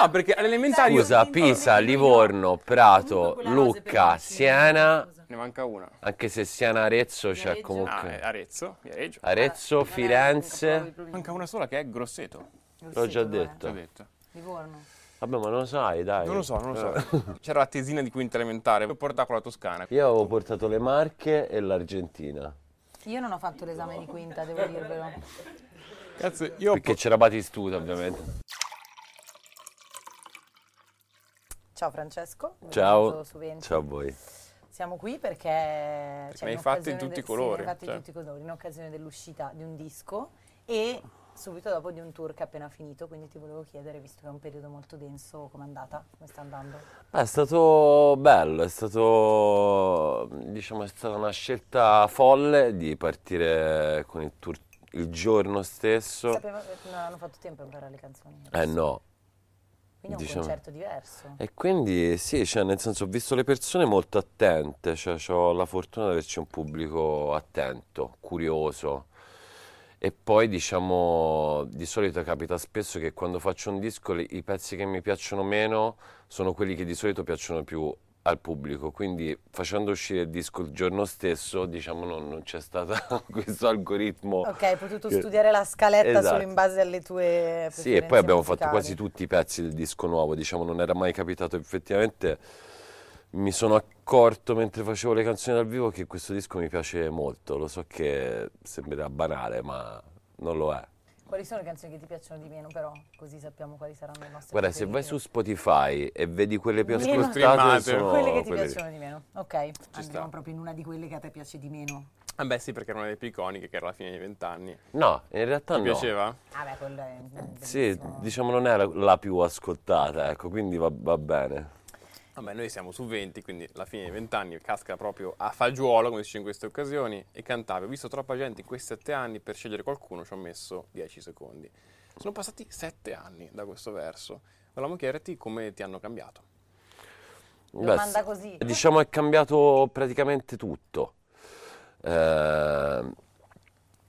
No, perché alle elementari io- Scusa, Pisa, Livorno, Prato, Lucca, Siena, ne manca una. anche se Siena Arezzo c'è. Ah, comunque eh, Arezzo, Viareggio. Arezzo, Firenze, Manca una sola che è Grosseto. l'ho già detto. Detto. Livorno. Vabbè, ma non lo sai, dai. Non lo so, non lo Eh. so. C'era la tesina di quinta elementare, l'ho portata con la Toscana. Io avevo portato le Marche e l'Argentina. Io non ho fatto l'esame di quinta, devo dirvelo. Cazzo, io ho Perché c'era Batistuta, ovviamente. Ciao Francesco. Ciao. benvenuto Su 20. Ciao a voi. Siamo qui perché, c'è ne hai in fatti in tutti del- i colori, Sì, fatti in cioè. tutti i colori, in occasione dell'uscita di un disco e subito dopo di un tour che è appena finito, quindi ti volevo chiedere, visto che è un periodo molto denso, com'è andata? Come sta andando? Beh, È stato bello, è stato, diciamo, è stata una scelta folle di partire con il tour il giorno stesso. Sapeva, non hanno fatto tempo a imparare le canzoni. Eh no. Quindi è un diciamo- concerto diverso. E quindi sì, cioè, nel senso ho visto le persone molto attente, cioè ho la fortuna di averci un pubblico attento, curioso. E poi diciamo, di solito capita spesso che quando faccio un disco le- i pezzi che mi piacciono meno sono quelli che di solito piacciono più al pubblico, quindi facendo uscire il disco il giorno stesso, diciamo, non, non c'è stato questo algoritmo. Ok, hai potuto che- studiare la scaletta Esatto. solo in base alle tue Sì, e poi abbiamo fatto musicali. quasi tutti i pezzi del disco nuovo, diciamo, non era mai capitato effettivamente. Mi sono accorto mentre facevo le canzoni dal vivo che questo disco mi piace molto. Lo so che sembrerà banale, ma non lo è. Quali sono le canzoni che ti piacciono di meno, però? Così sappiamo quali saranno le nostre Guarda, se vai su Spotify e vedi quelle più Meno ascoltate, sono Quelle che ti quelle piacciono di meno. Ok, andiamo sta. proprio in una di quelle che a te piace di meno. Ah beh sì, perché era una delle più iconiche, che era la fine dei vent'anni. No, in realtà Ti no. piaceva? Ah beh, quello è Sì, diciamo non era la più ascoltata, ecco, quindi va, va bene. Vabbè, noi siamo su 20, quindi la fine dei vent'anni casca proprio a fagiolo, come si dice in queste occasioni, e cantavi. Ho visto troppa gente in questi sette anni, per scegliere qualcuno ci ho messo 10 secondi. Sono passati sette anni da questo verso. Volevamo chiederti come ti hanno cambiato. Domanda così. Diciamo è cambiato praticamente tutto. Eh,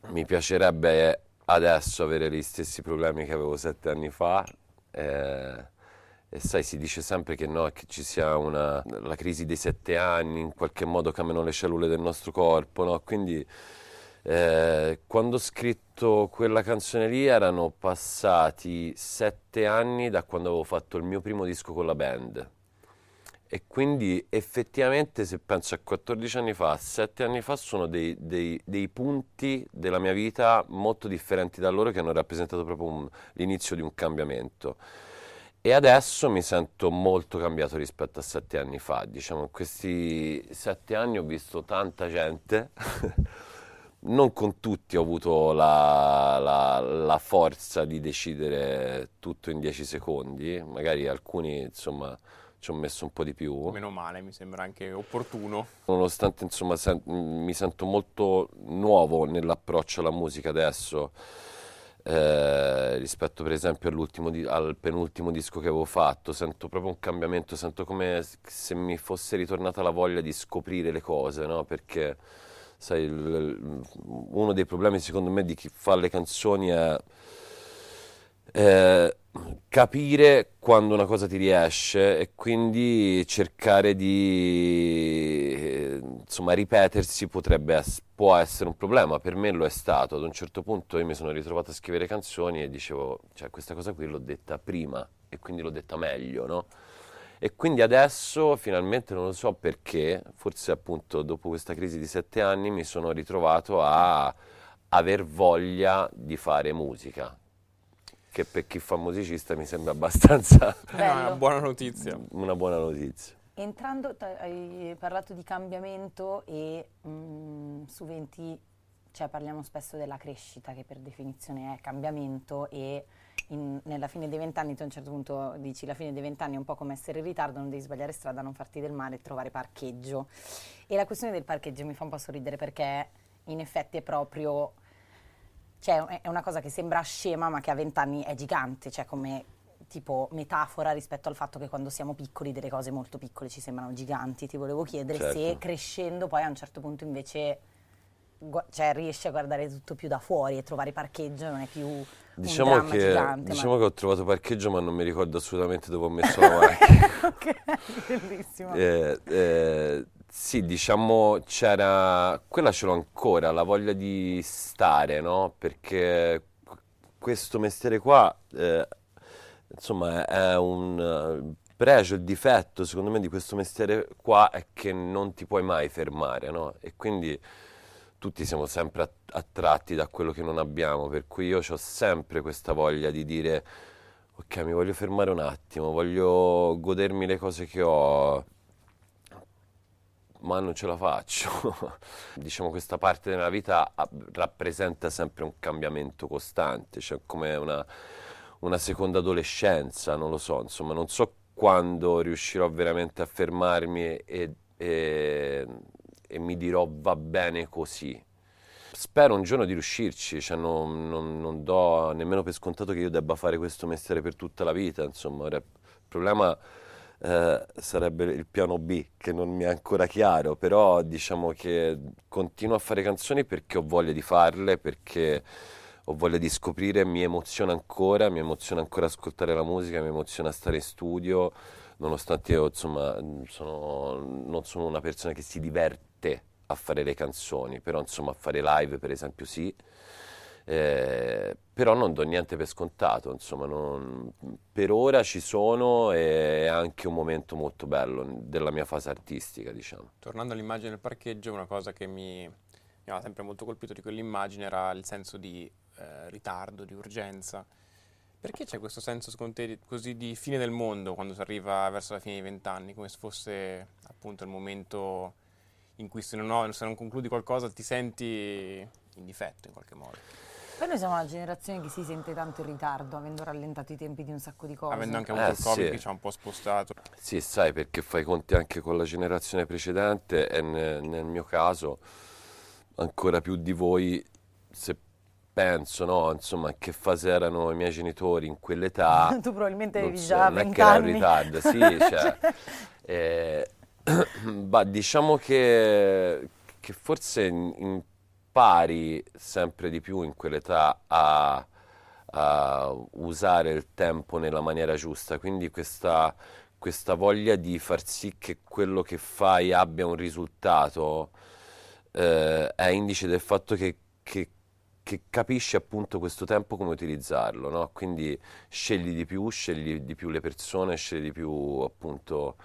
mi piacerebbe adesso avere gli stessi problemi che avevo sette anni fa. eh, e sai, si dice sempre che, no, che ci sia una, la crisi dei sette anni, in qualche modo cambiano le cellule del nostro corpo, no? Quindi eh, quando ho scritto quella canzone lì erano passati sette anni da quando avevo fatto il mio primo disco con la band. E quindi effettivamente se penso a 14 anni fa, 7 anni fa, sono dei, dei- dei punti della mia vita molto differenti da loro che hanno rappresentato proprio un- l'inizio di un cambiamento. E adesso mi sento molto cambiato rispetto a 7 anni fa. Diciamo, in questi 7 anni ho visto tanta gente. Non con tutti ho avuto la, la- la forza di decidere tutto in 10 secondi, magari alcuni insomma ci ho messo un po' di più. Meno male, mi sembra anche opportuno. Nonostante insomma sen- mi sento molto nuovo nell'approccio alla musica adesso, eh, rispetto per esempio al penultimo disco che avevo fatto, sento proprio un cambiamento, sento come se mi fosse ritornata la voglia di scoprire le cose, no? Perché sai, il- uno dei problemi secondo me di chi fa le canzoni è eh, capire quando una cosa ti riesce e quindi cercare di eh, insomma ripetersi potrebbe può essere un problema. Per me lo è stato. Ad un certo punto io mi sono ritrovato a scrivere canzoni e dicevo cioè questa cosa qui l'ho detta prima e quindi l'ho detta meglio no? e quindi adesso finalmente non lo so perché forse appunto dopo questa crisi di sette anni mi sono ritrovato a aver voglia di fare musica che per chi fa musicista mi sembra abbastanza una buona notizia. una buona notizia. Entrando, t- hai parlato di cambiamento e mm, su 20, cioè parliamo spesso della crescita che per definizione è cambiamento e in- nella fine dei vent'anni tu a un certo punto dici la fine dei vent'anni è un po' come essere in ritardo, non devi sbagliare strada, non farti del male e trovare parcheggio. E la questione del parcheggio mi fa un po' sorridere perché in effetti è proprio cioè è una cosa che sembra scema ma che a vent'anni è gigante, cioè come tipo metafora rispetto al fatto che quando siamo piccoli delle cose molto piccole ci sembrano giganti. Ti volevo chiedere se Certo. crescendo poi a un certo punto invece gua- cioè, riesci a guardare tutto più da fuori e trovare parcheggio non è più Diciamo, dramma che, gigante, diciamo ma- che ho trovato parcheggio, ma non mi ricordo assolutamente dove ho messo la macchina. ok, bellissimo. Eh, eh, sì, diciamo c'era, quella ce l'ho ancora, la voglia di stare, no? Perché questo mestiere qua, eh, insomma, è un eh, pregio, il difetto, secondo me, di questo mestiere qua è che non ti puoi mai fermare, no? E quindi tutti siamo sempre att- attratti da quello che non abbiamo, per cui io ho sempre questa voglia di dire, ok, mi voglio fermare un attimo, voglio godermi le cose che ho, ma non ce la faccio. diciamo questa parte della vita rappresenta sempre un cambiamento costante, cioè come una, una seconda adolescenza, non lo so, insomma, non so quando riuscirò veramente a fermarmi e, e- e mi dirò va bene così. Spero un giorno di riuscirci, cioè non, non- non do nemmeno per scontato che io debba fare questo mestiere per tutta la vita, insomma, il problema eh, sarebbe il piano B, che non mi è ancora chiaro, però diciamo che continuo a fare canzoni perché ho voglia di farle, perché ho voglia di scoprire, mi emoziona ancora, mi emoziona ancora ascoltare la musica, mi emoziona stare in studio, nonostante io insomma sono- non sono una persona che si diverte a fare le canzoni, però insomma a fare live per esempio sì. Eh, però non do niente per scontato, insomma, non- per ora ci sono e è anche un momento molto bello della mia fase artistica, diciamo. Tornando all'immagine del parcheggio, una cosa che mi, mi aveva sempre molto colpito di quell'immagine era il senso di eh, ritardo, di urgenza. Perché c'è questo senso, secondo te, così di fine del mondo quando si arriva verso la fine dei vent'anni, come se fosse appunto il momento in cui se non, ho- se non concludi qualcosa ti senti in difetto in qualche modo, Poi noi siamo una generazione che si sente tanto in ritardo, avendo rallentato i tempi di un sacco di cose. avendo anche avuto Eh, il Covid sì. che ci ha un po' spostato. Sì, sai, perché fai conti anche con la generazione precedente e ne- nel mio caso ancora più di voi, se penso, no, insomma, che fase erano i miei genitori in quell'età. tu probabilmente avevi so, già non è che era un 20 ritardo, sì, cioè, eh, bah, diciamo che, che forse in- impari sempre di più in quell'età a, a usare il tempo nella maniera giusta, quindi questa, questa voglia di far sì che quello che fai abbia un risultato eh, è indice del fatto che, che- che capisci appunto questo tempo come utilizzarlo, no? Quindi scegli di più, scegli di più le persone, scegli di più appunto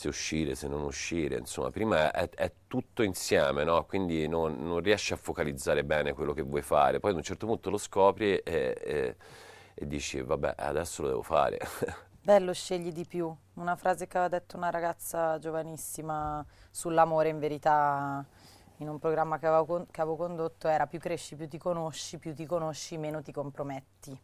se uscire, se non uscire, insomma, prima è, è tutto insieme, no? Quindi non, non riesci a focalizzare bene quello che vuoi fare, poi ad un certo punto lo scopri e, e- e dici vabbè adesso lo devo fare. Bello, scegli di più. Una frase che aveva detto una ragazza giovanissima sull'amore, in verità, in un programma che avevo, che avevo condotto, era più cresci, più ti conosci, più ti conosci, meno ti comprometti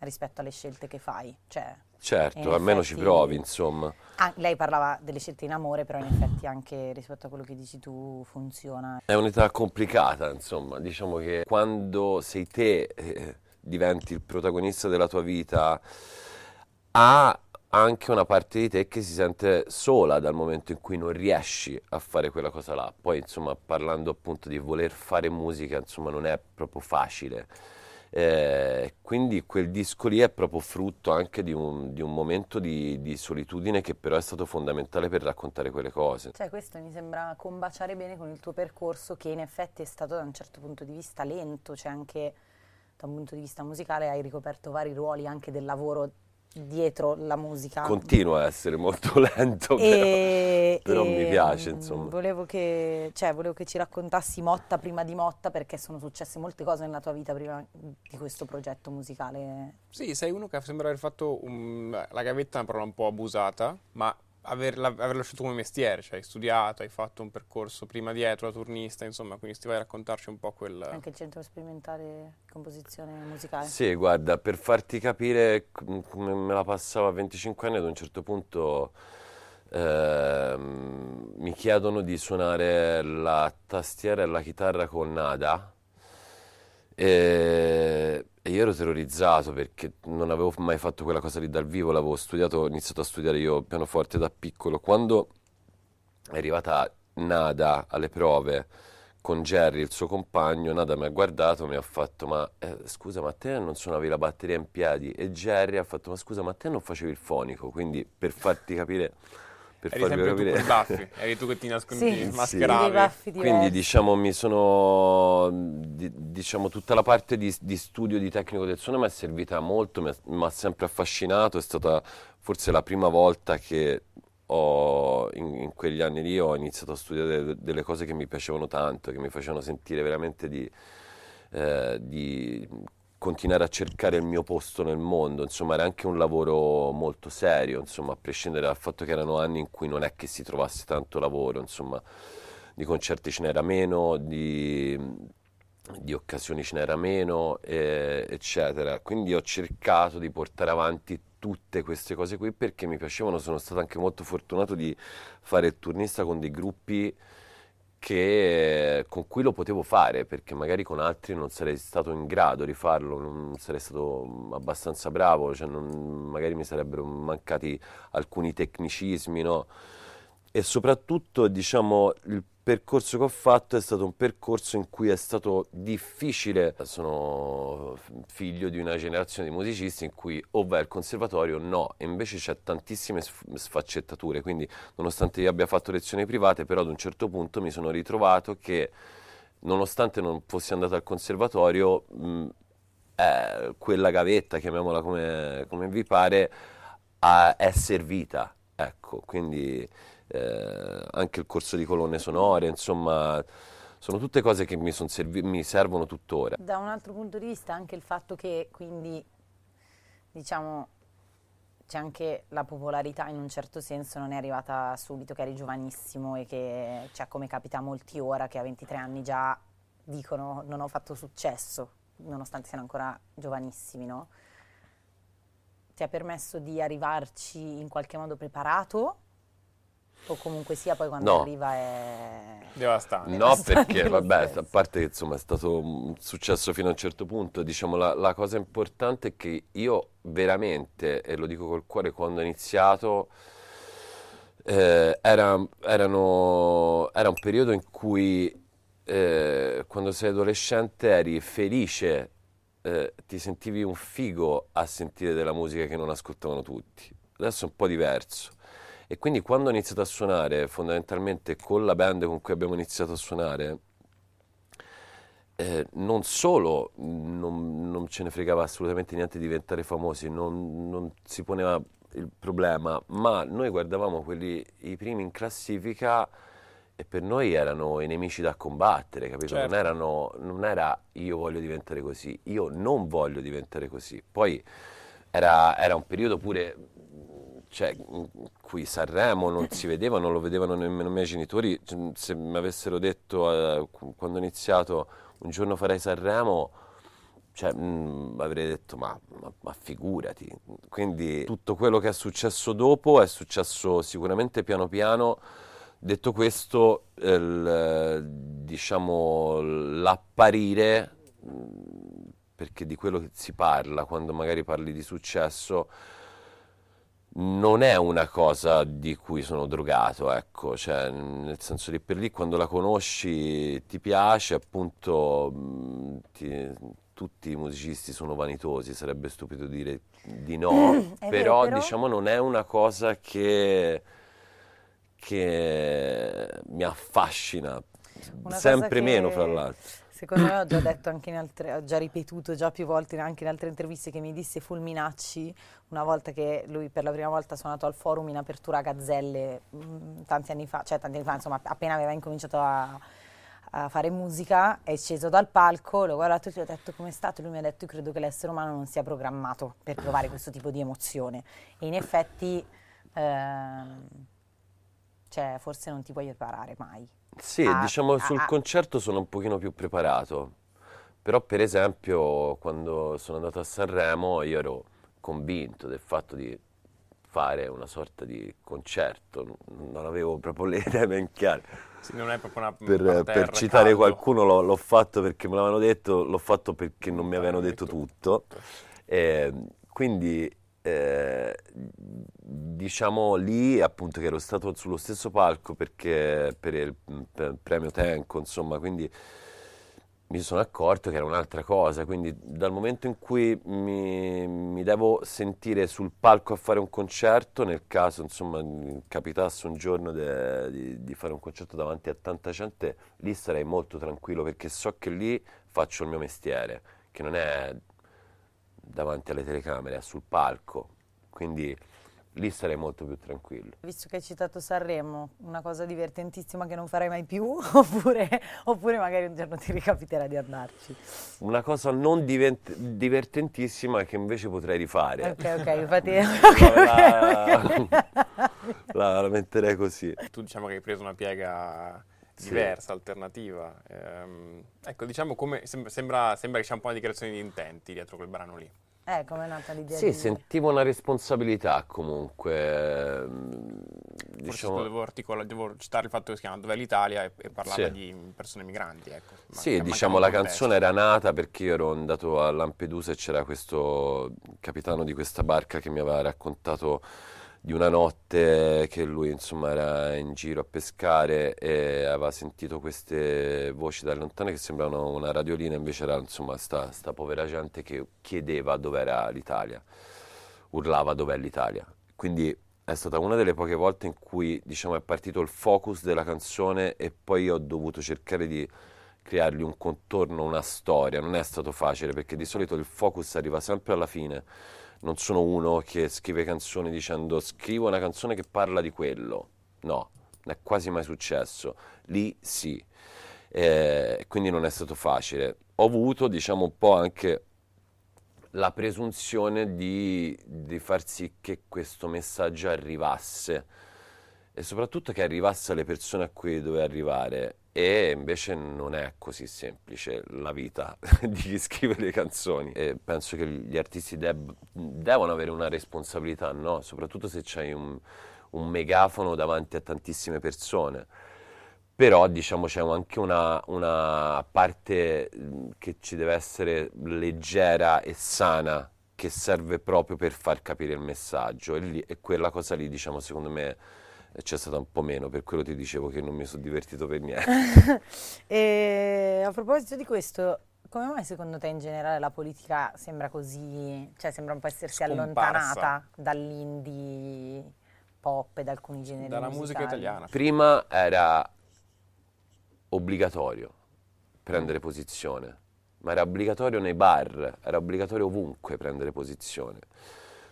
rispetto alle scelte che fai. Cioè, Certo, almeno ci effetti- provi, insomma. ah, lei parlava delle scelte in amore, però in effetti anche rispetto a quello che dici tu funziona. È un'età complicata, insomma, diciamo che quando sei te, eh, diventi il protagonista della tua vita, ha anche una parte di te che si sente sola dal momento in cui non riesci a fare quella cosa là. Poi, insomma, parlando appunto di voler fare musica, insomma, non è proprio facile. Eh, quindi quel disco lì è proprio frutto anche di un, di un momento di, di solitudine che però è stato fondamentale per raccontare quelle cose. Cioè, questo mi sembra combaciare bene con il tuo percorso, che in effetti è stato da un certo punto di vista lento, cioè anche da un punto di vista musicale hai ricoperto vari ruoli anche del lavoro dietro la musica. Continua a essere molto lento, però. E- però mi e, piace, mm, insomma. Volevo che, cioè, volevo che ci raccontassi Motta prima di Motta, perché sono successe molte cose nella tua vita prima di questo progetto musicale. Sì, sei uno che sembra aver fatto un- la gavetta parola un po' abusata, ma averla- averlo scelto come mestiere, cioè hai studiato, hai fatto un percorso prima dietro, da turnista, insomma, quindi ti vai a raccontarci un po' quel... Anche il centro sperimentale di composizione musicale. Sì, guarda, per farti capire com- come me la passavo a 25 anni, ad un certo punto ehm, mi chiedono di suonare la tastiera e la chitarra con Nada e, e io ero terrorizzato perché non avevo mai fatto quella cosa lì dal vivo, l'avevo studiato, ho iniziato a studiare io pianoforte da piccolo. Quando è arrivata Nada alle prove con Jerry, il suo compagno, Nada mi ha guardato, mi ha fatto, ma eh, scusa, ma te non suonavi la batteria in piedi? E Jerry ha fatto, ma scusa, ma te non facevi il fonico? Quindi per farti capire... Per Eri farvi sempre tu capire... con i baffi, eri tu che ti nascondi, Sì. mascheravi. Baffi Quindi diciamo mi sono di- diciamo tutta la parte di, di studio di tecnico del suono mi è servita molto, mi ha- sempre affascinato, è stata forse la prima volta che ho, in, in quegli anni lì ho iniziato a studiare de- delle cose che mi piacevano tanto, che mi facevano sentire veramente di, eh, di continuare a cercare il mio posto nel mondo, insomma era anche un lavoro molto serio, insomma a prescindere dal fatto che erano anni in cui non è che si trovasse tanto lavoro, insomma di concerti ce n'era meno, di, di occasioni ce n'era meno, eh, eccetera. Quindi ho cercato di portare avanti tutte queste cose qui perché mi piacevano, sono stato anche molto fortunato di fare il turnista con dei gruppi che- con cui lo potevo fare, perché magari con altri non sarei stato in grado di farlo, non sarei stato abbastanza bravo, cioè non- magari mi sarebbero mancati alcuni tecnicismi, no? E soprattutto, diciamo, il percorso che ho fatto è stato un percorso in cui è stato difficile. Sono figlio di una generazione di musicisti in cui o vai al conservatorio o no, e invece c'è tantissime sf- sfaccettature. Quindi, nonostante io abbia fatto lezioni private, però ad un certo punto mi sono ritrovato che, nonostante non fossi andato al conservatorio, mh, eh, quella gavetta, chiamiamola come, come vi pare, ha- è servita. Ecco, quindi eh, anche il corso di colonne sonore, insomma, sono tutte cose che mi, servi- mi servono tuttora. Da un altro punto di vista anche il fatto che quindi diciamo c'è anche la popolarità in un certo senso non è arrivata subito che eri giovanissimo e che cioè come capita a molti ora che a 23 anni già dicono non ho fatto successo nonostante siano ancora giovanissimi, no? Ti ha permesso di arrivarci in qualche modo preparato o comunque sia poi quando No. arriva è Devastante. No, Devastante perché vabbè, a parte che insomma è stato un successo fino a un certo punto, diciamo la, la cosa importante è che io veramente, e lo dico col cuore, quando ho iniziato, eh, era, erano- era un periodo in cui eh, quando sei adolescente eri felice, eh, ti sentivi un figo a sentire della musica che non ascoltavano tutti. Adesso è un po' diverso. E quindi quando ho iniziato a suonare, fondamentalmente con la band con cui abbiamo iniziato a suonare, eh, non solo non, non ce ne fregava assolutamente niente di diventare famosi, non, non si poneva il problema, ma noi guardavamo quelli, i primi in classifica e per noi erano i nemici da combattere, capito? Certo. Non erano, non era io voglio diventare così, io non voglio diventare così. Poi era, era un periodo pure cioè, cui Sanremo non si vedeva, non lo vedevano nemmeno i miei genitori. Cioè, Se mi avessero detto eh, qu- quando ho iniziato un giorno farai Sanremo, cioè, mm, avrei detto ma, ma- ma figurati. Quindi tutto quello che è successo dopo è successo sicuramente piano piano. Detto questo, il, diciamo, l'apparire, mm, perché di quello che si parla quando magari parli di successo, non è una cosa di cui sono drogato, ecco, cioè, nel senso di per lì quando la conosci ti piace, appunto, mh, ti- tutti i musicisti sono vanitosi, sarebbe stupido dire di no, È vero, però, però- diciamo non è una cosa che, che mi affascina, Una sempre che- meno fra l'altro. Secondo me ho già detto anche in altre, ho già ripetuto già più volte anche in altre interviste che mi disse Fulminacci una volta che lui per la prima volta ha suonato al forum in apertura a Gazzelle mh, tanti anni fa, cioè tanti anni fa, insomma appena aveva incominciato a, a fare musica, è sceso dal palco, l'ho guardato e gli ho detto com'è stato, lui mi ha detto io credo che l'essere umano non sia programmato per provare questo tipo di emozione. E in effetti ehm, cioè, forse non ti puoi preparare mai. Sì, Ah, diciamo ah, sul ah. concerto sono un pochino più preparato, però per esempio quando sono andato a Sanremo io ero convinto del fatto di fare una sorta di concerto, non avevo proprio le idee ben chiare. Sì, non è proprio una Per, per citare caldo. qualcuno l'ho, l'ho fatto perché me l'avevano detto, l'ho fatto perché non mi avevano detto tutto. Eh, quindi eh, diciamo lì appunto che ero stato sullo stesso palco perché per il, per il premio Tenco, insomma, quindi mi sono accorto che era un'altra cosa, quindi dal momento in cui mi, mi, devo sentire sul palco a fare un concerto, nel caso insomma capitasse un giorno de, di, di, fare un concerto davanti a tanta gente, lì sarei molto tranquillo perché so che lì faccio il mio mestiere, che non è davanti alle telecamere, sul palco, quindi lì sarei molto più tranquillo. Visto che hai citato Sanremo, una cosa divertentissima che non farai mai più, oppure, oppure magari un giorno ti ricapiterà di andarci? Una cosa non divent- divertentissima che invece potrei rifare. Ok, ok, infatti... la, la, la metterei così. Tu diciamo che hai preso una piega diversa, sì. alternativa. Ehm, ecco, diciamo come sembra, sembra, sembra che c'è un po' di dichiarazione di intenti dietro quel brano lì. Eh, come è nata l'idea? Sì, di... sentivo una responsabilità comunque. Diciamo... Forse devo, articola, devo citare il fatto che si chiama Dov'è l'Italia e, e parlava sì. di persone migranti. Ecco. sì, diciamo la canzone era nata perché io ero andato a Lampedusa e c'era questo capitano di questa barca che mi aveva raccontato di una notte che lui insomma era in giro a pescare e aveva sentito queste voci da lontano che sembravano una radiolina, invece era insomma sta, sta povera gente che chiedeva dov'era l'Italia, urlava dov'è l'Italia. Quindi è stata una delle poche volte in cui diciamo, è partito il focus della canzone e poi ho dovuto cercare di creargli un contorno, una storia. Non è stato facile perché di solito il focus arriva sempre alla fine non sono uno che scrive canzoni dicendo scrivo una canzone che parla di quello. No, non è quasi mai successo. Lì sì. Eh, quindi non è stato facile. Ho avuto, diciamo, un po' anche la presunzione di, di far sì che questo messaggio arrivasse e soprattutto che arrivasse alle persone a cui doveva arrivare e invece non è così semplice la vita di chi scrive le canzoni e penso che gli artisti deb- devono avere una responsabilità, no? soprattutto se c'hai un, un, megafono davanti a tantissime persone. Però diciamo c'è anche una, una parte che ci deve essere leggera e sana che serve proprio per far capire il messaggio e, lì, e quella cosa lì diciamo secondo me c'è stata un po' meno, per quello ti dicevo che non mi sono divertito per niente. e a proposito di questo, come mai secondo te in generale la politica sembra così, cioè sembra un po' essersi Scomparsa. allontanata dall'indie pop e da alcuni generi Dalla musicali? musica italiana. Prima era obbligatorio prendere posizione, ma era obbligatorio nei bar, era obbligatorio ovunque prendere posizione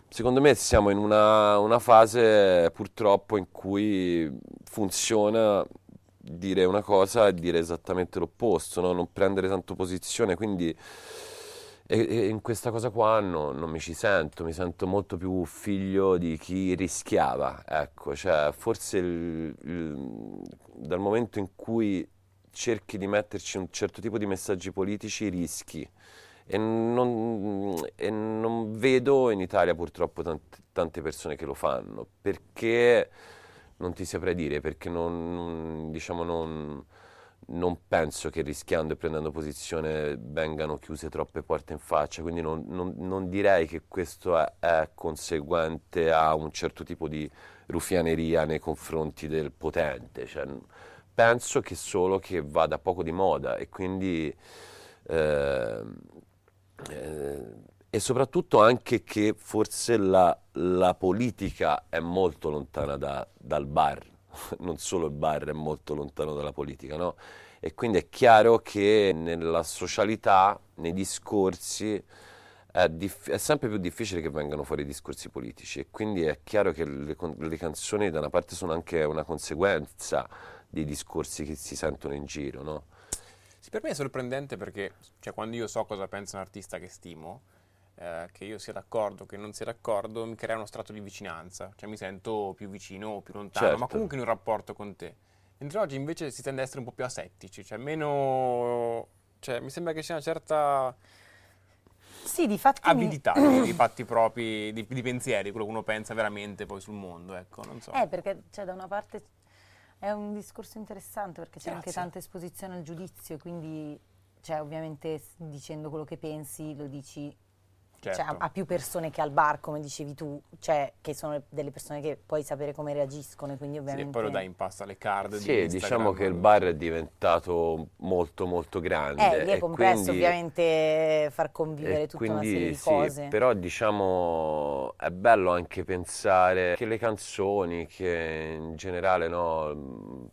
secondo me siamo in una, una, fase purtroppo in cui funziona dire una cosa e dire esattamente l'opposto, no? non prendere tanto posizione, quindi e, e in questa cosa qua no, non mi ci sento, mi sento molto più figlio di chi rischiava, ecco, cioè forse il, il, dal momento in cui cerchi di metterci un certo tipo di messaggi politici rischi e non, e non, vedo in Italia purtroppo tante, tante, persone che lo fanno perché non ti saprei dire perché non, non, diciamo non, non penso che rischiando e prendendo posizione vengano chiuse troppe porte in faccia quindi non, direi che questo è, è conseguente a un certo tipo di rufianeria nei confronti del potente cioè, penso che solo che vada poco di moda e quindi eh, eh, e soprattutto anche che forse la, la politica è molto lontana da, dal bar, non solo il bar è molto lontano dalla politica, no? E quindi è chiaro che nella socialità, nei discorsi, è, diff- è, sempre più difficile che vengano fuori discorsi politici e quindi è chiaro che le, le, canzoni da una parte sono anche una conseguenza dei discorsi che si sentono in giro, no? Sì, per me è sorprendente perché cioè, quando io so cosa pensa un artista che stimo, eh, che io sia d'accordo, che non sia d'accordo, mi crea uno strato di vicinanza, cioè mi sento più vicino o più lontano, certo. ma comunque in un rapporto con te. Mentre oggi invece si tende ad essere un po' più asettici, cioè meno... Cioè, mi sembra che sia una certa... Sì, di fatti avidità mi... di fatti propri, di, di, pensieri, quello che uno pensa veramente poi sul mondo, ecco, non so. Eh, perché cioè, da una parte è un discorso interessante perché c'è Grazie. anche tanta esposizione al giudizio, quindi cioè, ovviamente dicendo quello che pensi lo dici certo. Certo. cioè, a, a più persone che al bar, come dicevi tu, cioè che sono delle persone che puoi sapere come reagiscono e quindi Sì, ovviamente... e poi lo dai in pasta alle card di Sì, Instagram. diciamo che il bar è diventato molto molto grande. Eh, lì è e complesso quindi- ovviamente far convivere e tutta una quindi serie di sì, cose. però diciamo è bello anche pensare che le canzoni, che in generale no,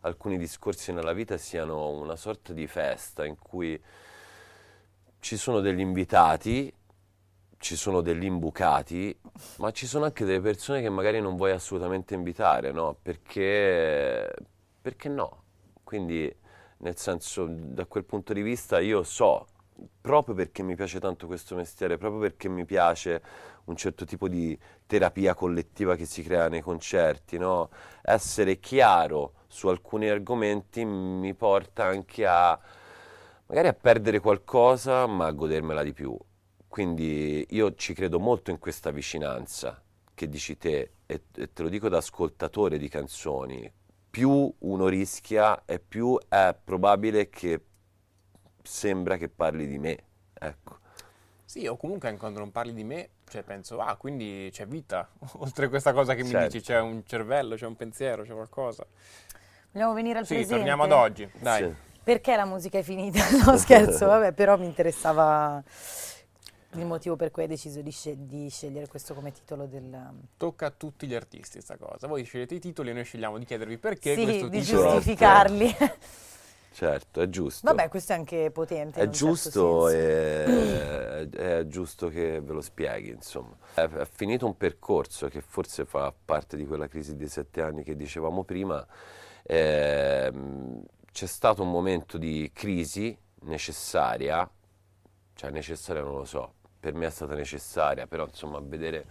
alcuni discorsi nella vita siano una sorta di festa in cui ci sono degli invitati, ci sono degli imbucati, ma ci sono anche delle persone che magari non vuoi assolutamente invitare, no? Perché, perché no? Quindi, nel senso, da quel punto di vista io so, proprio perché mi piace tanto questo mestiere, proprio perché mi piace un certo tipo di terapia collettiva che si crea nei concerti, no? Essere chiaro su alcuni argomenti mi porta anche a magari a perdere qualcosa, ma a godermela di più. Quindi io ci credo molto in questa vicinanza che dici te, e, e te lo dico da ascoltatore di canzoni. Più uno rischia e più è probabile che sembra che parli di me. Ecco. Sì, o comunque anche quando non parli di me, cioè penso, ah, quindi c'è vita, oltre a questa cosa che mi Certo. dici, c'è un cervello, c'è un pensiero, c'è qualcosa. Vogliamo venire al Sì, presente? torniamo ad oggi, dai. Sì. Perché la musica è finita? No, scherzo, vabbè, però mi interessava il motivo per cui hai deciso di, sce- di scegliere questo come titolo del... Tocca a tutti gli artisti sta cosa. Voi scegliete i titoli e noi scegliamo di chiedervi perché sì, questo di titolo... giustificarli. Certo, è giusto. vabbè, questo è anche potente. in È certo giusto, senso. e- è, giusto che ve lo spieghi, insomma. È, è finito un percorso che forse fa parte di quella crisi dei sette anni che dicevamo prima. Ehm, c'è stato un momento di crisi necessaria, cioè necessaria non lo so, per me è stata necessaria, però insomma vedere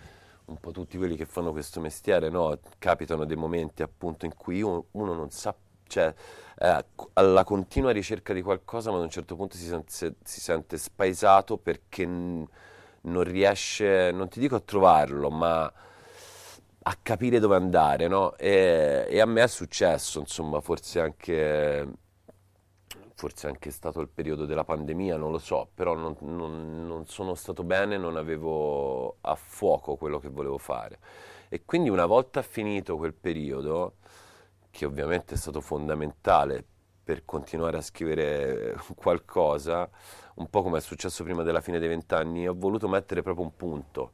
un po' tutti quelli che fanno questo mestiere, no? Capitano dei momenti appunto in cui uno, uno non sa, cioè è alla continua ricerca di qualcosa, ma ad un certo punto si sente, si sente spaesato perché n- non riesce, non ti dico a trovarlo, ma a capire dove andare, no? E, e a me è successo, insomma, forse anche, forse anche stato il periodo della pandemia, non lo so, però non, non- non sono stato bene, non avevo a fuoco quello che volevo fare. E quindi una volta finito quel periodo, che ovviamente è stato fondamentale per continuare a scrivere qualcosa, un po' come è successo prima della fine dei vent'anni, ho voluto mettere proprio un punto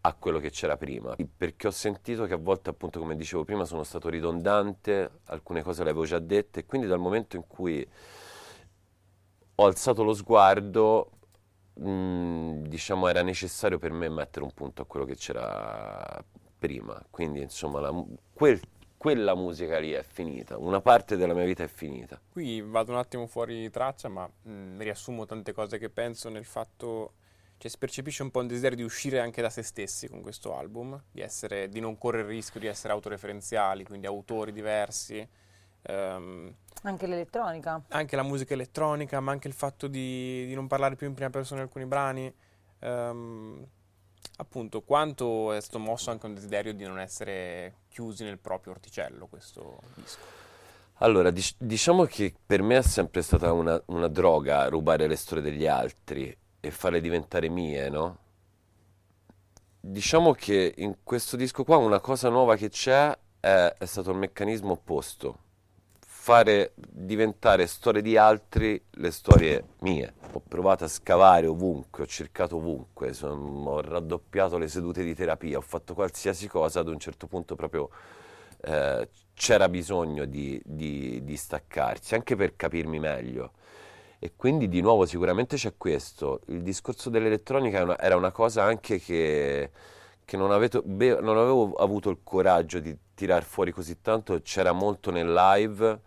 a quello che c'era prima, perché ho sentito che a volte, appunto, come dicevo prima, sono stato ridondante, alcune cose le avevo già dette, e quindi dal momento in cui ho alzato lo sguardo, mh, diciamo, era necessario per me mettere un punto a quello che c'era prima. Quindi, insomma, la quel- quella musica lì è finita, una parte della mia vita è finita. Qui vado un attimo fuori traccia, ma mh, riassumo tante cose che penso nel fatto, cioè si percepisce un po' il desiderio di uscire anche da se stessi con questo album, di, essere, di non correre il rischio di essere autoreferenziali, quindi autori diversi, ehm, Anche l'elettronica. anche la musica elettronica, ma anche il fatto di, di non parlare più in prima persona di alcuni brani. ehm, appunto, quanto è stato mosso anche un desiderio di non essere chiusi nel proprio orticello questo disco. Allora, dic- diciamo che per me è sempre stata una, una droga rubare le storie degli altri e farle diventare mie, no? Diciamo che in questo disco qua una cosa nuova che c'è è, è stato il meccanismo opposto. Fare diventare storie di altri le storie mie. Ho provato a scavare ovunque, ho cercato ovunque, son- ho raddoppiato le sedute di terapia, ho fatto qualsiasi cosa, ad un certo punto proprio eh, c'era bisogno di, di- di staccarsi, anche per capirmi meglio. E quindi di nuovo sicuramente c'è questo. Il discorso dell'elettronica era una cosa anche che, che non, aveto- be- non avevo avuto il coraggio di tirar fuori così tanto, c'era molto nel live,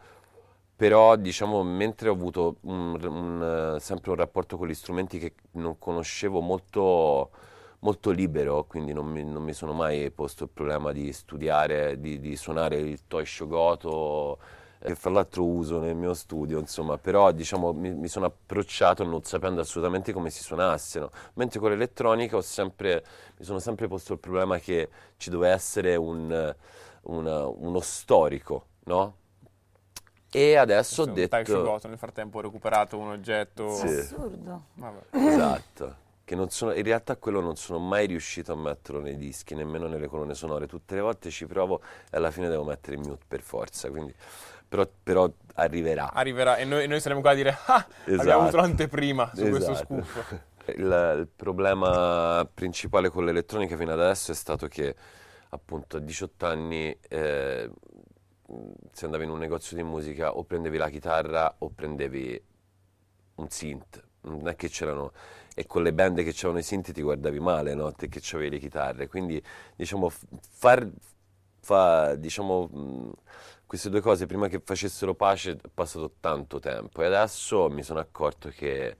però diciamo mentre ho avuto un- un, sempre un rapporto con gli strumenti che non conoscevo molto, molto libero, quindi non mi, non mi sono mai posto il problema di studiare, di, di suonare il toy shogoto, che fra l'altro uso nel mio studio, insomma, però diciamo mi, mi sono approcciato non sapendo assolutamente come si suonassero, mentre con l'elettronica ho sempre, mi sono sempre posto il problema che ci doveva essere un, una- uno storico, no? E adesso ho detto... Taisho Goto, nel frattempo ho recuperato un oggetto. Sì. Assurdo. Vabbè. Esatto, che non sono, in realtà quello non sono mai riuscito a metterlo nei dischi, nemmeno nelle colonne sonore. Tutte le volte ci provo e alla fine devo mettere in mute per forza. Quindi, però, però, arriverà. Arriverà e noi, noi, saremo qua a dire ah, esatto. abbiamo avuto l'anteprima su esatto. questo scoop. Il, il, problema principale con l'elettronica fino ad adesso è stato che appunto a 18 anni eh, se andavi in un negozio di musica o prendevi la chitarra o prendevi un synth non è che c'erano e con le band che c'erano i synth ti guardavi male no? te che avevi le chitarre quindi diciamo far fa, diciamo queste due cose prima che facessero pace è passato tanto tempo e adesso mi sono accorto che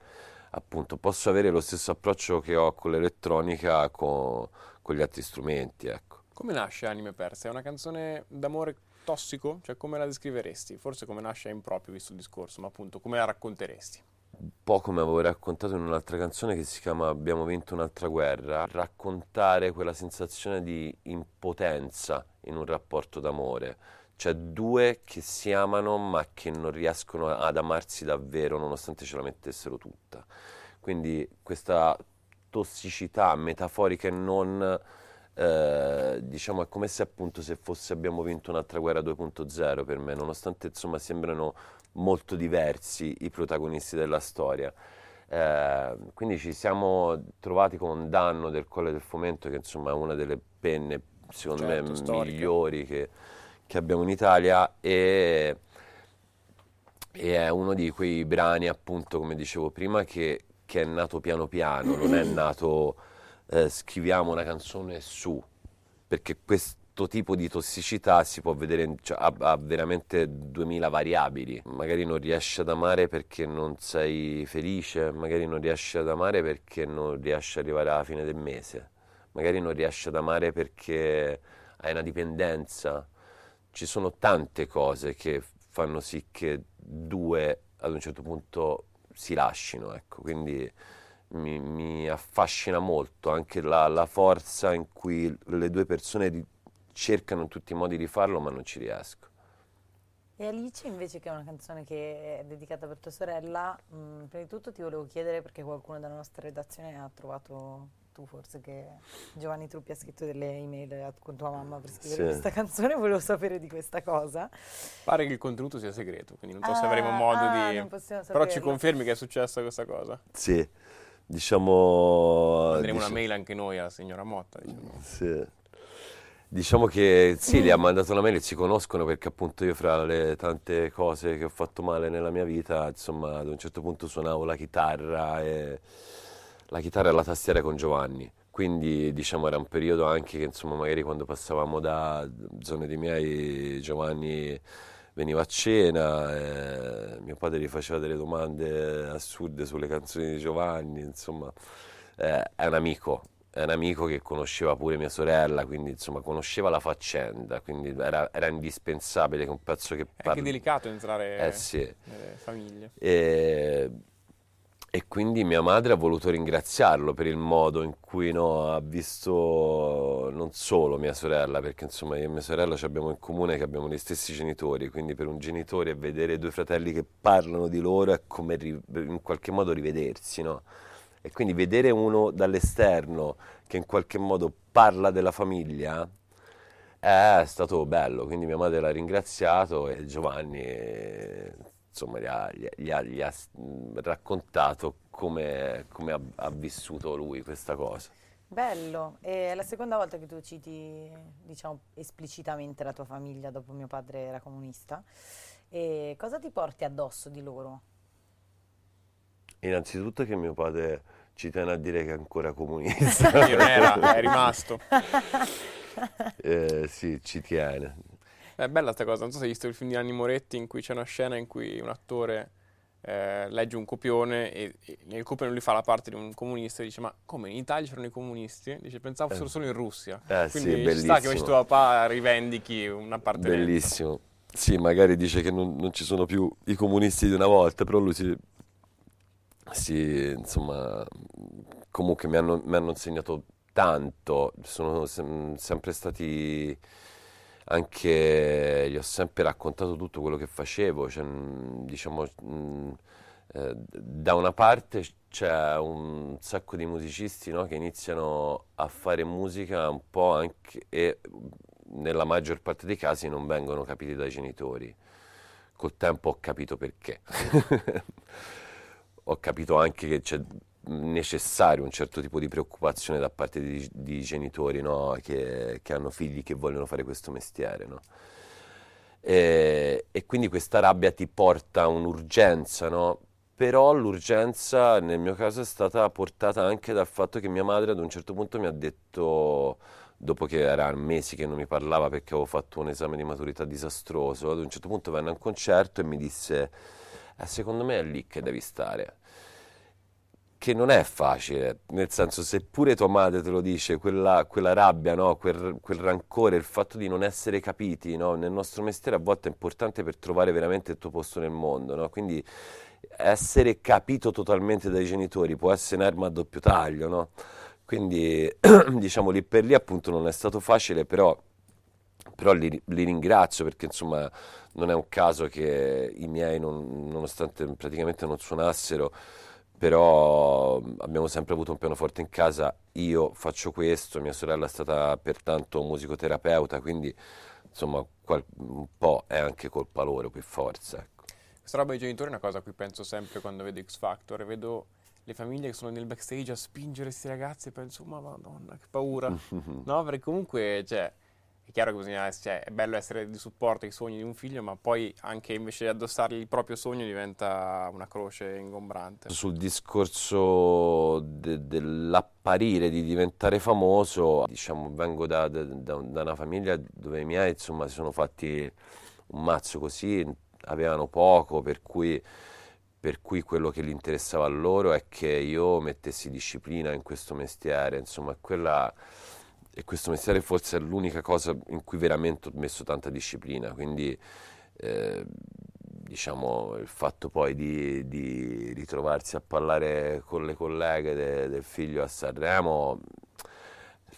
appunto posso avere lo stesso approccio che ho con l'elettronica con, con gli altri strumenti ecco. come nasce Anime Perse? È una canzone d'amore tossico? Cioè come la descriveresti? Forse come nasce è improprio visto il discorso ma appunto come la racconteresti? un po' come avevo raccontato in un'altra canzone che si chiama Abbiamo vinto un'altra guerra, raccontare quella sensazione di impotenza in un rapporto d'amore, cioè due che si amano ma che non riescono ad amarsi davvero nonostante ce la mettessero tutta. Quindi questa tossicità metaforica e non... Eh, diciamo è come se appunto se fosse abbiamo vinto un'altra guerra 2.0 per me nonostante insomma sembrano molto diversi i protagonisti della storia. Eh, quindi ci siamo trovati con un danno del Colle del Fomento, che insomma è una delle penne, secondo certo, me, storica. migliori che, che, abbiamo in Italia e, e, è uno di quei brani, appunto, come dicevo prima, che, che è nato piano piano, non è nato eh, scriviamo una canzone su, perché questo tipo di tossicità si può vedere, cioè, ha, ha, veramente 2000 variabili. Magari non riesci ad amare perché non sei felice, magari non riesci ad amare perché non riesci ad arrivare alla fine del mese, magari non riesci ad amare perché hai una dipendenza. Ci sono tante cose che fanno sì che due ad un certo punto si lasciano, ecco, quindi mi, mi affascina molto anche la, la, forza in cui le due persone cercano in tutti i modi di farlo, ma non ci riesco. E Alice invece che è una canzone che è dedicata per tua sorella, mh, mm, prima di tutto ti volevo chiedere perché qualcuno della nostra redazione ha trovato, tu forse che Giovanni Truppi ha scritto delle email con tua mamma per scrivere sì. questa canzone, volevo sapere di questa cosa. Pare che il contenuto sia segreto, quindi non so ah, se avremo modo ah, di... Però ci confermi che è successa questa cosa? Sì, diciamo... Manderemo diciamo... una mail anche noi alla signora Motta. Diciamo. Sì. Diciamo che sì, gli ha mandato una mail e si conoscono perché appunto io fra le tante cose che ho fatto male nella mia vita, insomma, ad un certo punto suonavo la chitarra e la chitarra e la tastiera con Giovanni. Quindi diciamo era un periodo anche che insomma magari quando passavamo da zone di miei Giovanni veniva a cena, eh, mio padre gli faceva delle domande assurde sulle canzoni di Giovanni, insomma eh, è un amico, è un amico che conosceva pure mia sorella, quindi insomma conosceva la faccenda, quindi era, era indispensabile che un pezzo che. È anche delicato entrare eh, sì. nelle famiglie. E, e, quindi mia madre ha voluto ringraziarlo per il modo in cui no, ha visto non solo mia sorella, perché insomma io e mia sorella abbiamo in comune che abbiamo gli stessi genitori, quindi per un genitore vedere due fratelli che parlano di loro è come in qualche modo rivedersi, no? E quindi vedere uno dall'esterno che in qualche modo parla della famiglia è stato bello. Quindi mia madre l'ha ringraziato e Giovanni insomma gli ha, gli ha, gli ha raccontato come, come ha, ha vissuto lui questa cosa. Bello, è la seconda volta che tu citi diciamo, esplicitamente la tua famiglia dopo mio padre era comunista. E cosa ti porti addosso di loro? Innanzitutto che mio padre ci tiene a dire che è ancora comunista. non era, è rimasto. eh, sì, ci tiene. È bella questa cosa, non so se hai visto il film di Nanni Moretti in cui c'è una scena in cui un attore eh, legge un copione e, e, nel copione lui fa la parte di un comunista e dice ma come in Italia c'erano i comunisti? Dice pensavo fossero eh. solo in Russia. Eh, Quindi sì, ci sta che invece tuo papà rivendichi una parte Bellissimo. Sì, magari dice che non, non, ci sono più i comunisti di una volta, però lui si sì, insomma, comunque mi hanno, mi hanno insegnato tanto, sono sem- sempre stati anche, gli ho sempre raccontato tutto quello che facevo, cioè, diciamo, mh, eh, da una parte c'è un sacco di musicisti no, che iniziano a fare musica un po' anche e nella maggior parte dei casi non vengono capiti dai genitori. Col tempo ho capito perché. ho capito anche che c'è necessario un certo tipo di preoccupazione da parte di, di genitori no? che, che, hanno figli che vogliono fare questo mestiere. No? E, e, quindi questa rabbia ti porta a un'urgenza, no? però l'urgenza nel mio caso è stata portata anche dal fatto che mia madre ad un certo punto mi ha detto, dopo che era mesi che non mi parlava perché avevo fatto un esame di maturità disastroso, ad un certo punto venne a un concerto e mi disse, eh, secondo me è lì che devi stare che non è facile, nel senso se pure tua madre te lo dice, quella, quella rabbia, no? quel, quel, rancore, il fatto di non essere capiti, no? nel nostro mestiere a volte è importante per trovare veramente il tuo posto nel mondo, no? quindi essere capito totalmente dai genitori può essere un'arma a doppio taglio, quindi diciamo lì per lì appunto non è stato facile, però, però li, li, ringrazio perché insomma non è un caso che i miei, non, nonostante praticamente non suonassero, però abbiamo sempre avuto un pianoforte in casa, io faccio questo, mia sorella è stata pertanto musicoterapeuta, quindi insomma qual- un po' è anche colpa loro per forza. Ecco. Questa roba dei genitori è una cosa a cui penso sempre quando vedo X Factor vedo le famiglie che sono nel backstage a spingere questi ragazzi e penso ma madonna che paura, no? Perché comunque cioè, è chiaro che bisogna, cioè, è bello essere di supporto ai sogni di un figlio, ma poi anche invece di addossargli il proprio sogno diventa una croce ingombrante. Sul discorso de- dell'apparire, di diventare famoso, diciamo, vengo da, da, da, una famiglia dove i miei insomma si sono fatti un mazzo così, avevano poco, per cui per cui quello che gli interessava a loro è che io mettessi disciplina in questo mestiere, insomma, quella e questo mestiere forse è l'unica cosa in cui veramente ho messo tanta disciplina, quindi eh, diciamo il fatto poi di, di, ritrovarsi a parlare con le colleghe de, del figlio a Sanremo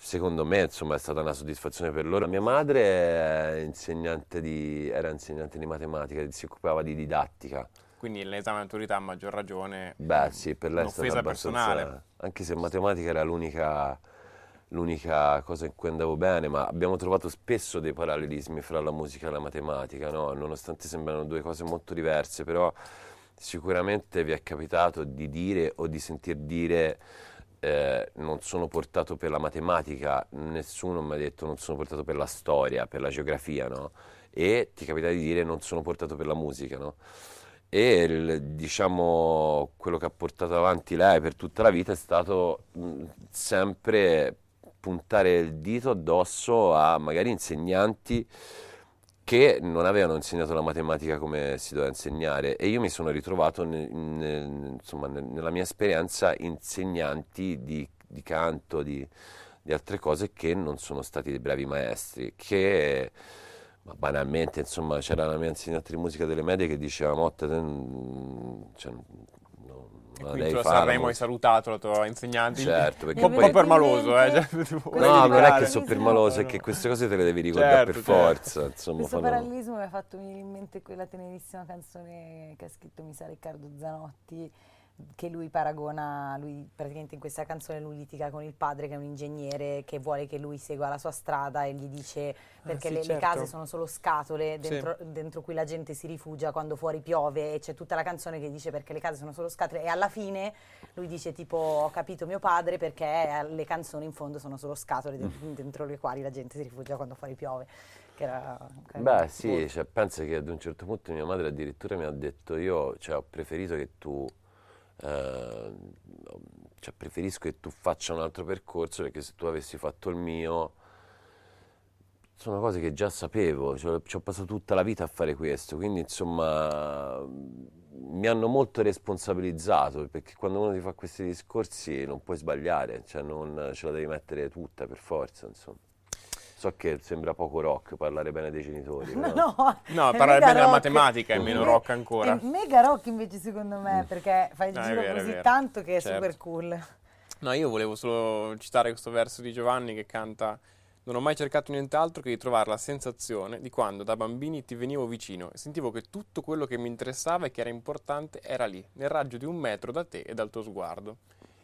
secondo me insomma, è stata una soddisfazione per loro. Mia madre insegnante di, era insegnante di matematica, si occupava di didattica. Quindi l'esame di maturità a maggior ragione. Beh sì, per lei è stata personale. Anche se matematica era l'unica l'unica cosa in cui andavo bene, ma abbiamo trovato spesso dei parallelismi fra la musica e la matematica, no? nonostante sembrano due cose molto diverse, però sicuramente vi è capitato di dire o di sentir dire eh, non sono portato per la matematica, nessuno mi ha detto non sono portato per la storia, per la geografia, no? E ti capita di dire non sono portato per la musica, no? E il, diciamo quello che ha portato avanti lei per tutta la vita è stato mh, sempre puntare il dito addosso a magari insegnanti che non avevano insegnato la matematica come si doveva insegnare. E io mi sono ritrovato nel, nel, insomma, nel, nella mia esperienza insegnanti di, di canto, di, di, altre cose che non sono stati dei bravi maestri, che ma banalmente insomma c'era la mia insegnante di musica delle medie che diceva Motta, cioè, e quindi tu a Sanremo hai salutato la tua insegnante. Certo, perché un po' permaloso, eh. Cioè, no, non è che sono permaloso, è che queste cose te le devi ricordare certo, per certo. forza. Insomma, Questo fanno... parallelismo mi ha fatto venire in mente quella tenerissima canzone che ha scritto mi sa Riccardo Zanotti che lui paragona, lui praticamente in questa canzone lui litiga con il padre che è un ingegnere che vuole che lui segua la sua strada e gli dice ah, perché ah, sì, le, certo. le, case sono solo scatole dentro, sì. dentro, cui la gente si rifugia quando fuori piove e c'è tutta la canzone che dice perché le case sono solo scatole e alla fine lui dice tipo ho capito mio padre perché le canzoni in fondo sono solo scatole mm. dentro le quali la gente si rifugia quando fuori piove. Era, Beh sì, cioè, pensa che ad un certo punto mia madre addirittura mi ha detto io cioè, ho preferito che tu cioè preferisco che tu faccia un altro percorso perché se tu avessi fatto il mio sono cose che già sapevo, cioè, ci ho passato tutta la vita a fare questo, quindi insomma mi hanno molto responsabilizzato perché quando uno ti fa questi discorsi non puoi sbagliare, cioè non ce la devi mettere tutta per forza, insomma. So che sembra poco rock parlare bene dei genitori. Però. No, no parlare bene della matematica è meno rock ancora. È mega rock invece secondo me, mm. perché fai il no, giro vero, così tanto che è certo. super cool. No, io volevo solo citare questo verso di Giovanni che canta Non ho mai cercato nient'altro che di trovare la sensazione di quando da bambini ti venivo vicino e sentivo che tutto quello che mi interessava e che era importante era lì, nel raggio di un metro da te e dal tuo sguardo.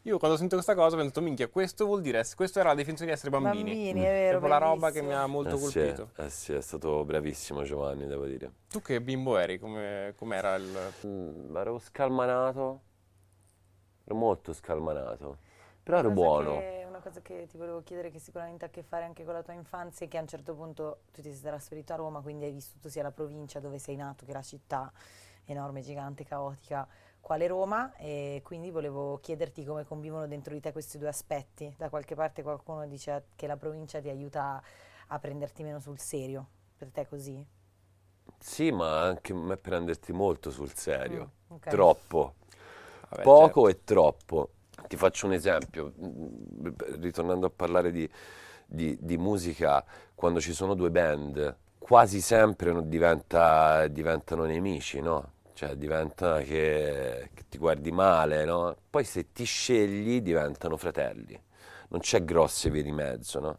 Io quando sento questa cosa ho pensato, minchia, questo vuol dire, questa era la definizione di essere bambini. Bambini, è vero, Proprio la roba che mi ha molto eh sì, colpito. eh sì, è stato bravissimo Giovanni, devo dire. Tu che bimbo eri? Come, com'era il... Mm, ero scalmanato, ero molto scalmanato, però ero cosa buono. che- una cosa che ti volevo chiedere che sicuramente ha a che fare anche con la tua infanzia è che a un certo punto tu ti sei trasferito a Roma, quindi hai vissuto sia la provincia dove sei nato che la città enorme, gigante, caotica, quale Roma e quindi volevo chiederti come convivono dentro di te questi due aspetti. Da qualche parte qualcuno dice che la provincia ti aiuta a prenderti meno sul serio. Per te è così? Sì, ma anche me prenderti molto sul serio, Mm, ok. troppo, Vabbè, poco certo. e troppo. Ti faccio un esempio, ritornando a parlare di, di- di musica, quando ci sono due band, quasi sempre non diventa- diventano nemici, no? Cioè diventa che, che ti guardi male, no? Poi se ti scegli diventano fratelli, non c'è grosse vie di mezzo, no?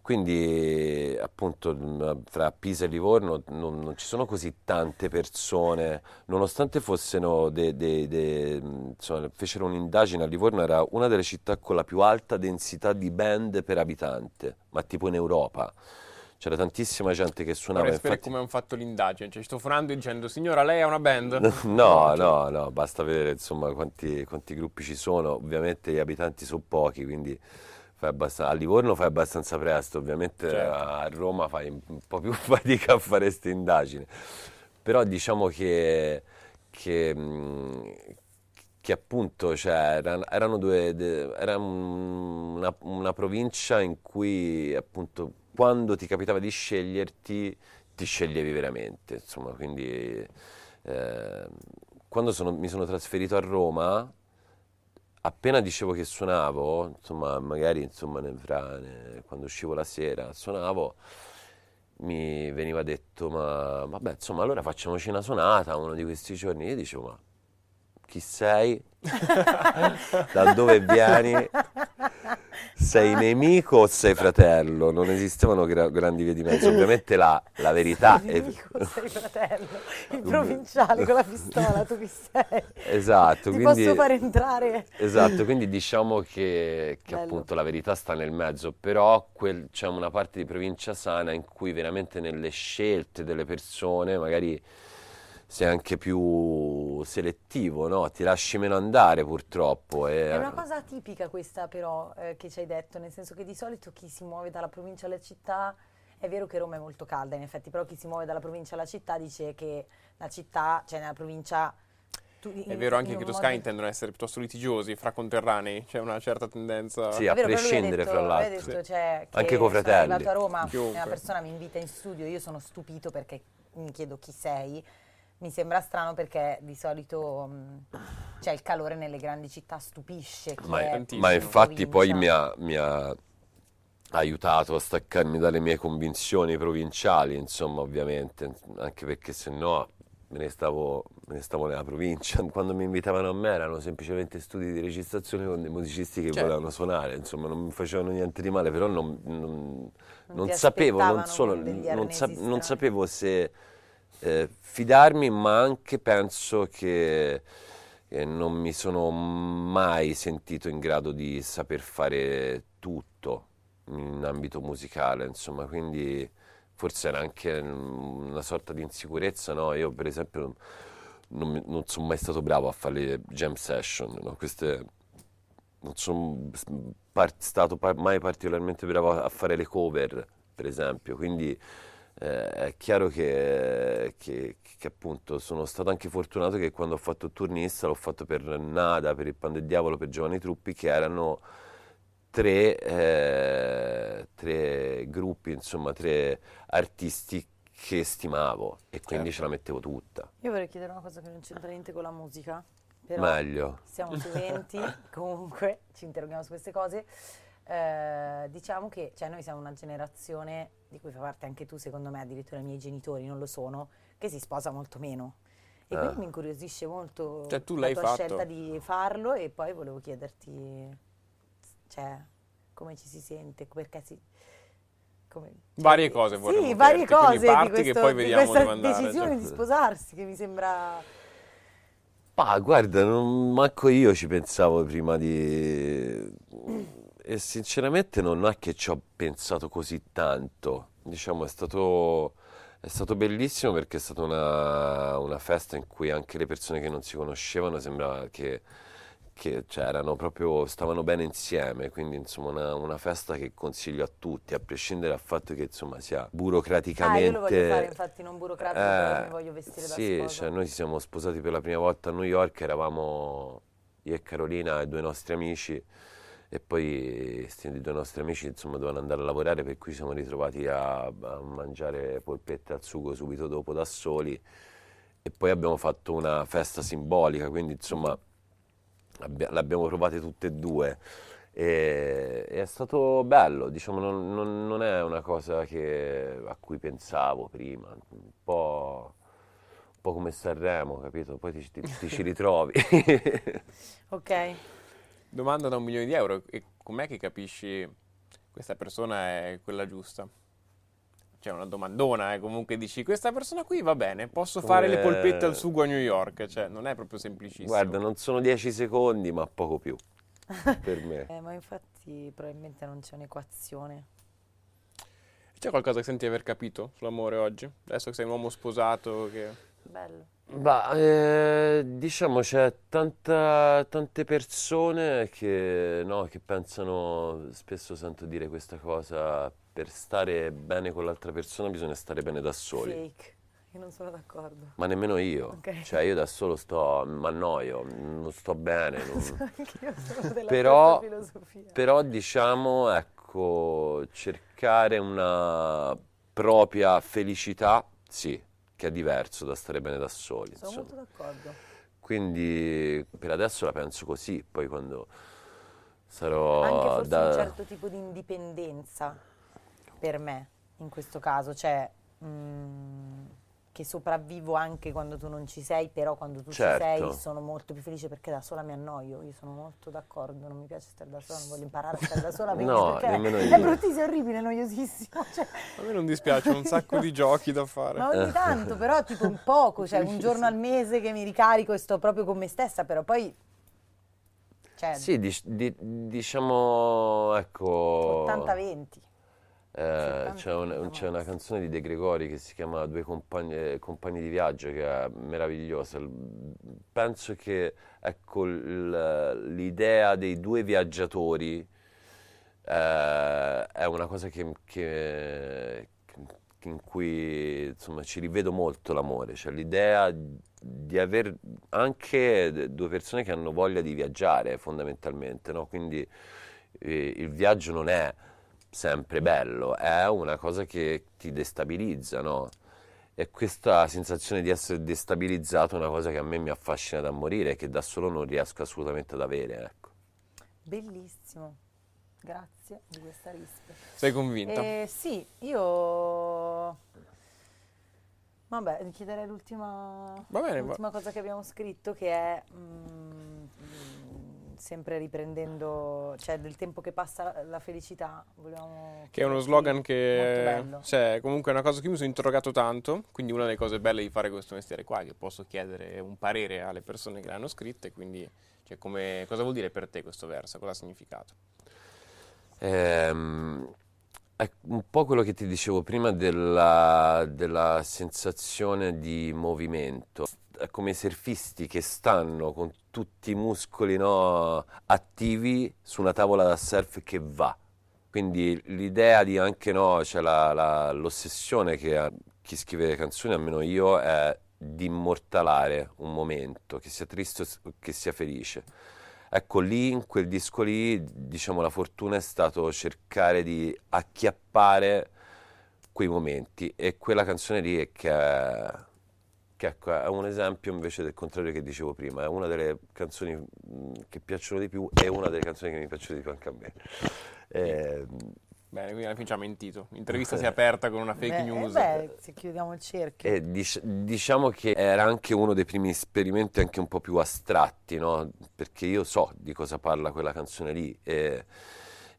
Quindi appunto tra Pisa e Livorno non, non ci sono così tante persone, nonostante fossero de, de- de- insomma, fecero un'indagine a Livorno, era una delle città con la più alta densità di band per abitante, ma tipo in Europa. C'era tantissima gente che suonava, Vorrei infatti... come hanno fatto l'indagine. Cioè, sto fonando dicendo, signora, lei ha una band? No, no, no, basta vedere insomma quanti, quanti gruppi ci sono, ovviamente gli abitanti sono pochi, quindi a Livorno fai abbastanza presto, ovviamente Certo. a Roma fai un po' più fatica a fare queste indagini, però diciamo che, che, che appunto cioè, erano, due, era un- una, una provincia in cui appunto quando ti capitava di sceglierti ti sceglievi veramente, insomma, quindi eh, quando sono- mi sono trasferito a Roma, appena dicevo che suonavo, insomma, magari insomma, nel- quando uscivo la sera suonavo, mi veniva detto, ma vabbè, insomma, allora facciamoci una sonata uno di questi giorni. Io dicevo, ma chi sei? Da dove vieni? Sei nemico o sei fratello? Non esistevano gra- grandi vie di mezzo. Ovviamente la, la verità Il è... nemico, sei fratello, il provinciale con la pistola, tu chi sei? Esatto, Ti quindi... posso far entrare? Esatto, quindi diciamo che, che appunto la verità sta nel mezzo, però quel- c'è una parte di provincia sana in cui veramente nelle scelte delle persone magari sei anche più selettivo, no? Ti lasci meno andare purtroppo. E, È una cosa tipica questa però eh, che ci hai detto, nel senso che di solito chi si muove dalla provincia alla città, è vero che Roma è molto calda in effetti, però chi si muove dalla provincia alla città dice che la città, cioè nella provincia... tu- È in- vero anche che i toscani modo- tendono ad essere piuttosto litigiosi fra conterranei, c'è una certa tendenza... Sì, È a vero, prescindere detto- fra l'altro. detto, Sì. cioè, che Anche sono fratelli. arrivato a Roma, Chiunque. una persona mi invita in studio, io sono stupito perché mi chiedo chi sei. Mi sembra strano perché di solito mh, cioè, il calore nelle grandi città stupisce. Ma, è tantissimo. ma in infatti poi mi ha, mi ha aiutato a staccarmi dalle mie convinzioni provinciali, insomma, ovviamente, anche perché se no me ne stavo, me ne stavo nella provincia. Quando mi invitavano a me erano semplicemente studi di registrazione con dei musicisti che Certo. volevano suonare, insomma, non mi facevano niente di male, però non, non- Non non sapevo, non solo, non, sapevo se eh, fidarmi, ma anche penso che che non mi sono mai sentito in grado di saper fare tutto in ambito musicale, insomma, quindi forse era anche una sorta di insicurezza, no? Io per esempio non, non sono mai stato bravo a fare le jam session, no? Queste, non sono par- stato pa- mai particolarmente bravo a fare le cover, per esempio, quindi eh, è chiaro che, che- che appunto sono stato anche fortunato che quando ho fatto il turnista l'ho fatto per Nada, per il Pan del Diavolo, per Giovanni Truppi, che erano tre, eh, tre gruppi, insomma, tre artisti che stimavo e quindi Certo. ce la mettevo tutta. Io vorrei chiedere una cosa che non c'entra niente con la musica, però Meglio. siamo su 20, comunque ci interroghiamo su queste cose. Eh, diciamo che cioè, noi siamo una generazione di cui fa parte anche tu, secondo me, addirittura i miei genitori non lo sono, che si sposa molto meno. E Ah. quindi mi incuriosisce molto Cioè, tu la l'hai tua fatto? scelta di farlo e poi volevo chiederti, cioè, come ci si sente, perché si... come, varie cose vorremmo Sì, varie chiederti, cose di, parti che questo, poi di vediamo questa dove andare, decisione cioè. di sposarsi che mi sembra... Ma guarda, non, manco io ci pensavo prima di... E sinceramente non è che ci ho pensato così tanto. Diciamo, è stato, è stato bellissimo perché è stata una, una festa in cui anche le persone che non si conoscevano sembrava che, che cioè, erano proprio, stavano bene insieme. Quindi, insomma, una, una festa che consiglio a tutti, a prescindere dal fatto che, insomma, sia Ah, burocraticamente... io lo voglio fare infatti non burocratico, Eh, mi voglio vestire da sì, cioè noi ci siamo sposati per la prima volta a New York, eravamo io e Carolina e due nostri amici e poi questi due nostri amici insomma dovevano andare a lavorare per cui siamo ritrovati a, a mangiare polpette al sugo subito dopo da soli e poi abbiamo fatto una festa simbolica, quindi insomma abbia- l'abbiamo provate tutte e due e è stato bello, diciamo non, non- non è una cosa che- a cui pensavo prima, un po', un po' come Sanremo, capito? Poi ti, ti- ti ci ritrovi. Ok. Domanda da un milione di euro, e com'è che capisci questa persona è quella giusta? Cioè una domandona, eh, comunque dici questa persona qui va bene, posso fare le Come- polpette al sugo a New York, cioè non è proprio semplicissimo. Guarda, non sono dieci secondi, ma poco più per me. Eh, ma infatti probabilmente non c'è un'equazione. C'è qualcosa che senti di aver capito sull'amore oggi? Adesso che sei un uomo sposato che... Bello. Bah, eh, diciamo c'è tanta- tante persone che, no, che pensano, spesso sento dire questa cosa, per stare bene con l'altra persona bisogna stare bene da soli. Fake. Io non sono d'accordo. Ma nemmeno io, Ok. cioè io da solo sto, mi annoio, non sto bene, non- Anch'io sono della Però- stessa filosofia. però diciamo, ecco, cercare una propria felicità, sì, che è diverso da stare bene da soli, Sono insomma. molto d'accordo. Quindi per adesso la penso così, poi quando sarò Anche forse da... un certo tipo di indipendenza per me, in questo caso, cioè mm, che sopravvivo anche quando tu non ci sei, però quando tu Certo. ci sei sono molto più felice perché da sola mi annoio, io sono molto d'accordo, non mi piace stare da sola, non voglio imparare a stare da sola perché, No, perché è bruttissimo, è orribile, è noiosissimo, cioè, A me non dispiace, ho un sacco di giochi da fare. ma ogni tanto, però tipo un poco, cioè un giorno al mese che mi ricarico e sto proprio con me stessa, però poi... Cioè, Sì, dic- di- diciamo, ecco... 80-20. Eh, c'è, un- c'è una canzone di De Gregori che si chiama Due compagni, compagni di viaggio che è meravigliosa. Penso che ecco, l'idea dei due viaggiatori eh, è una cosa che, che- in cui insomma, ci rivedo molto l'amore, cioè l'idea di avere anche due persone che hanno voglia di viaggiare fondamentalmente, no? Quindi eh, il viaggio non è sempre bello, è una cosa che ti destabilizza, no? E questa sensazione di essere destabilizzato è una cosa che a me mi affascina da morire e che da solo non riesco assolutamente ad avere, ecco. Bellissimo, grazie di questa risposta. Sei convinta? Eh, sì, io... Vabbè, chiederei l'ultima Va bene, va- l'ultima cosa che abbiamo scritto che è mm, sempre riprendendo, cioè del tempo che passa la, felicità, vogliamo... Che è uno slogan molto che bello. cioè, comunque è una cosa che mi sono interrogato tanto, quindi una delle cose belle di fare questo mestiere qua è che posso chiedere un parere alle persone che l'hanno scritte, quindi cioè, come- cosa vuol dire per te questo verso, cosa ha significato? Ehm, è un po' quello che ti dicevo prima della, della sensazione di movimento. È come i surfisti che stanno con tutti i muscoli no, attivi su una tavola da surf che va. Quindi l'idea di anche no, cioè la- la- l'ossessione che ha chi scrive canzoni, almeno io, è di immortalare un momento, che sia triste o che sia felice. Ecco, lì, in quel disco lì, diciamo, la fortuna è stato cercare di acchiappare quei momenti e quella canzone lì è che, è, che ecco, è un esempio invece del contrario che dicevo prima, è una delle canzoni mh, che piacciono di più e una delle canzoni che mi piacciono di più anche a me. Ehm, Bene, quindi alla fine ci ha mentito. L'intervista si è aperta con una fake Beh, news. beh, se chiudiamo il cerchio. E dic- diciamo che era anche uno dei primi esperimenti anche un po' più astratti, no? Perché io so di cosa parla quella canzone lì e,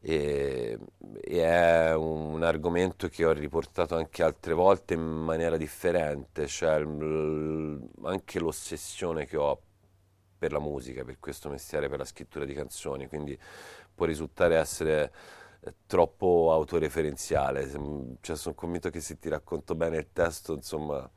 e, e è un argomento che ho riportato anche altre volte in maniera differente, cioè l- anche l'ossessione che ho per la musica, per questo mestiere, per la scrittura di canzoni, quindi può risultare essere eh, troppo autoreferenziale, cioè, sono convinto che se ti racconto bene il testo, insomma,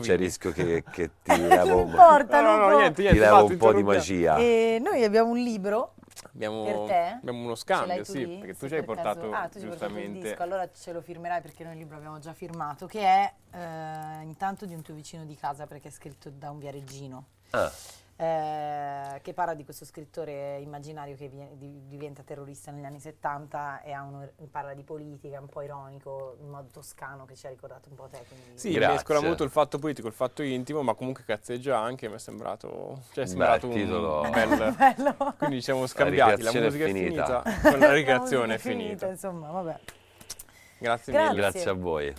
c'è il rischio che, che ti levo, importa, no, no, no, niente, niente, ti levo un po' di magia. E noi abbiamo un libro Abbiamo, per te? abbiamo uno scambio, sì, lì? perché Sì, tu ci hai per portato caso- ah, tu ci hai portato il giustamente disco, allora ce lo firmerai perché noi il libro abbiamo già firmato, che è eh, intanto di un tuo vicino di casa perché è scritto da un viareggino. Ah, eh, che parla di questo scrittore immaginario che vie- di- diventa terrorista negli anni 70 e ha uno- parla di politica, un po' ironico, in modo toscano che ci ha ricordato un po' te. Quindi Sì, Grazie. mescola molto il fatto politico, il fatto intimo, ma comunque cazzeggia anche, mi è sembrato, cioè è sembrato il un titolo- bel... Bello. Quindi ci siamo scambiati, la, è musica è finita. finita, con la La ricreazione è finita. Insomma, vabbè. Grazie Grazie. mille. grazie a voi.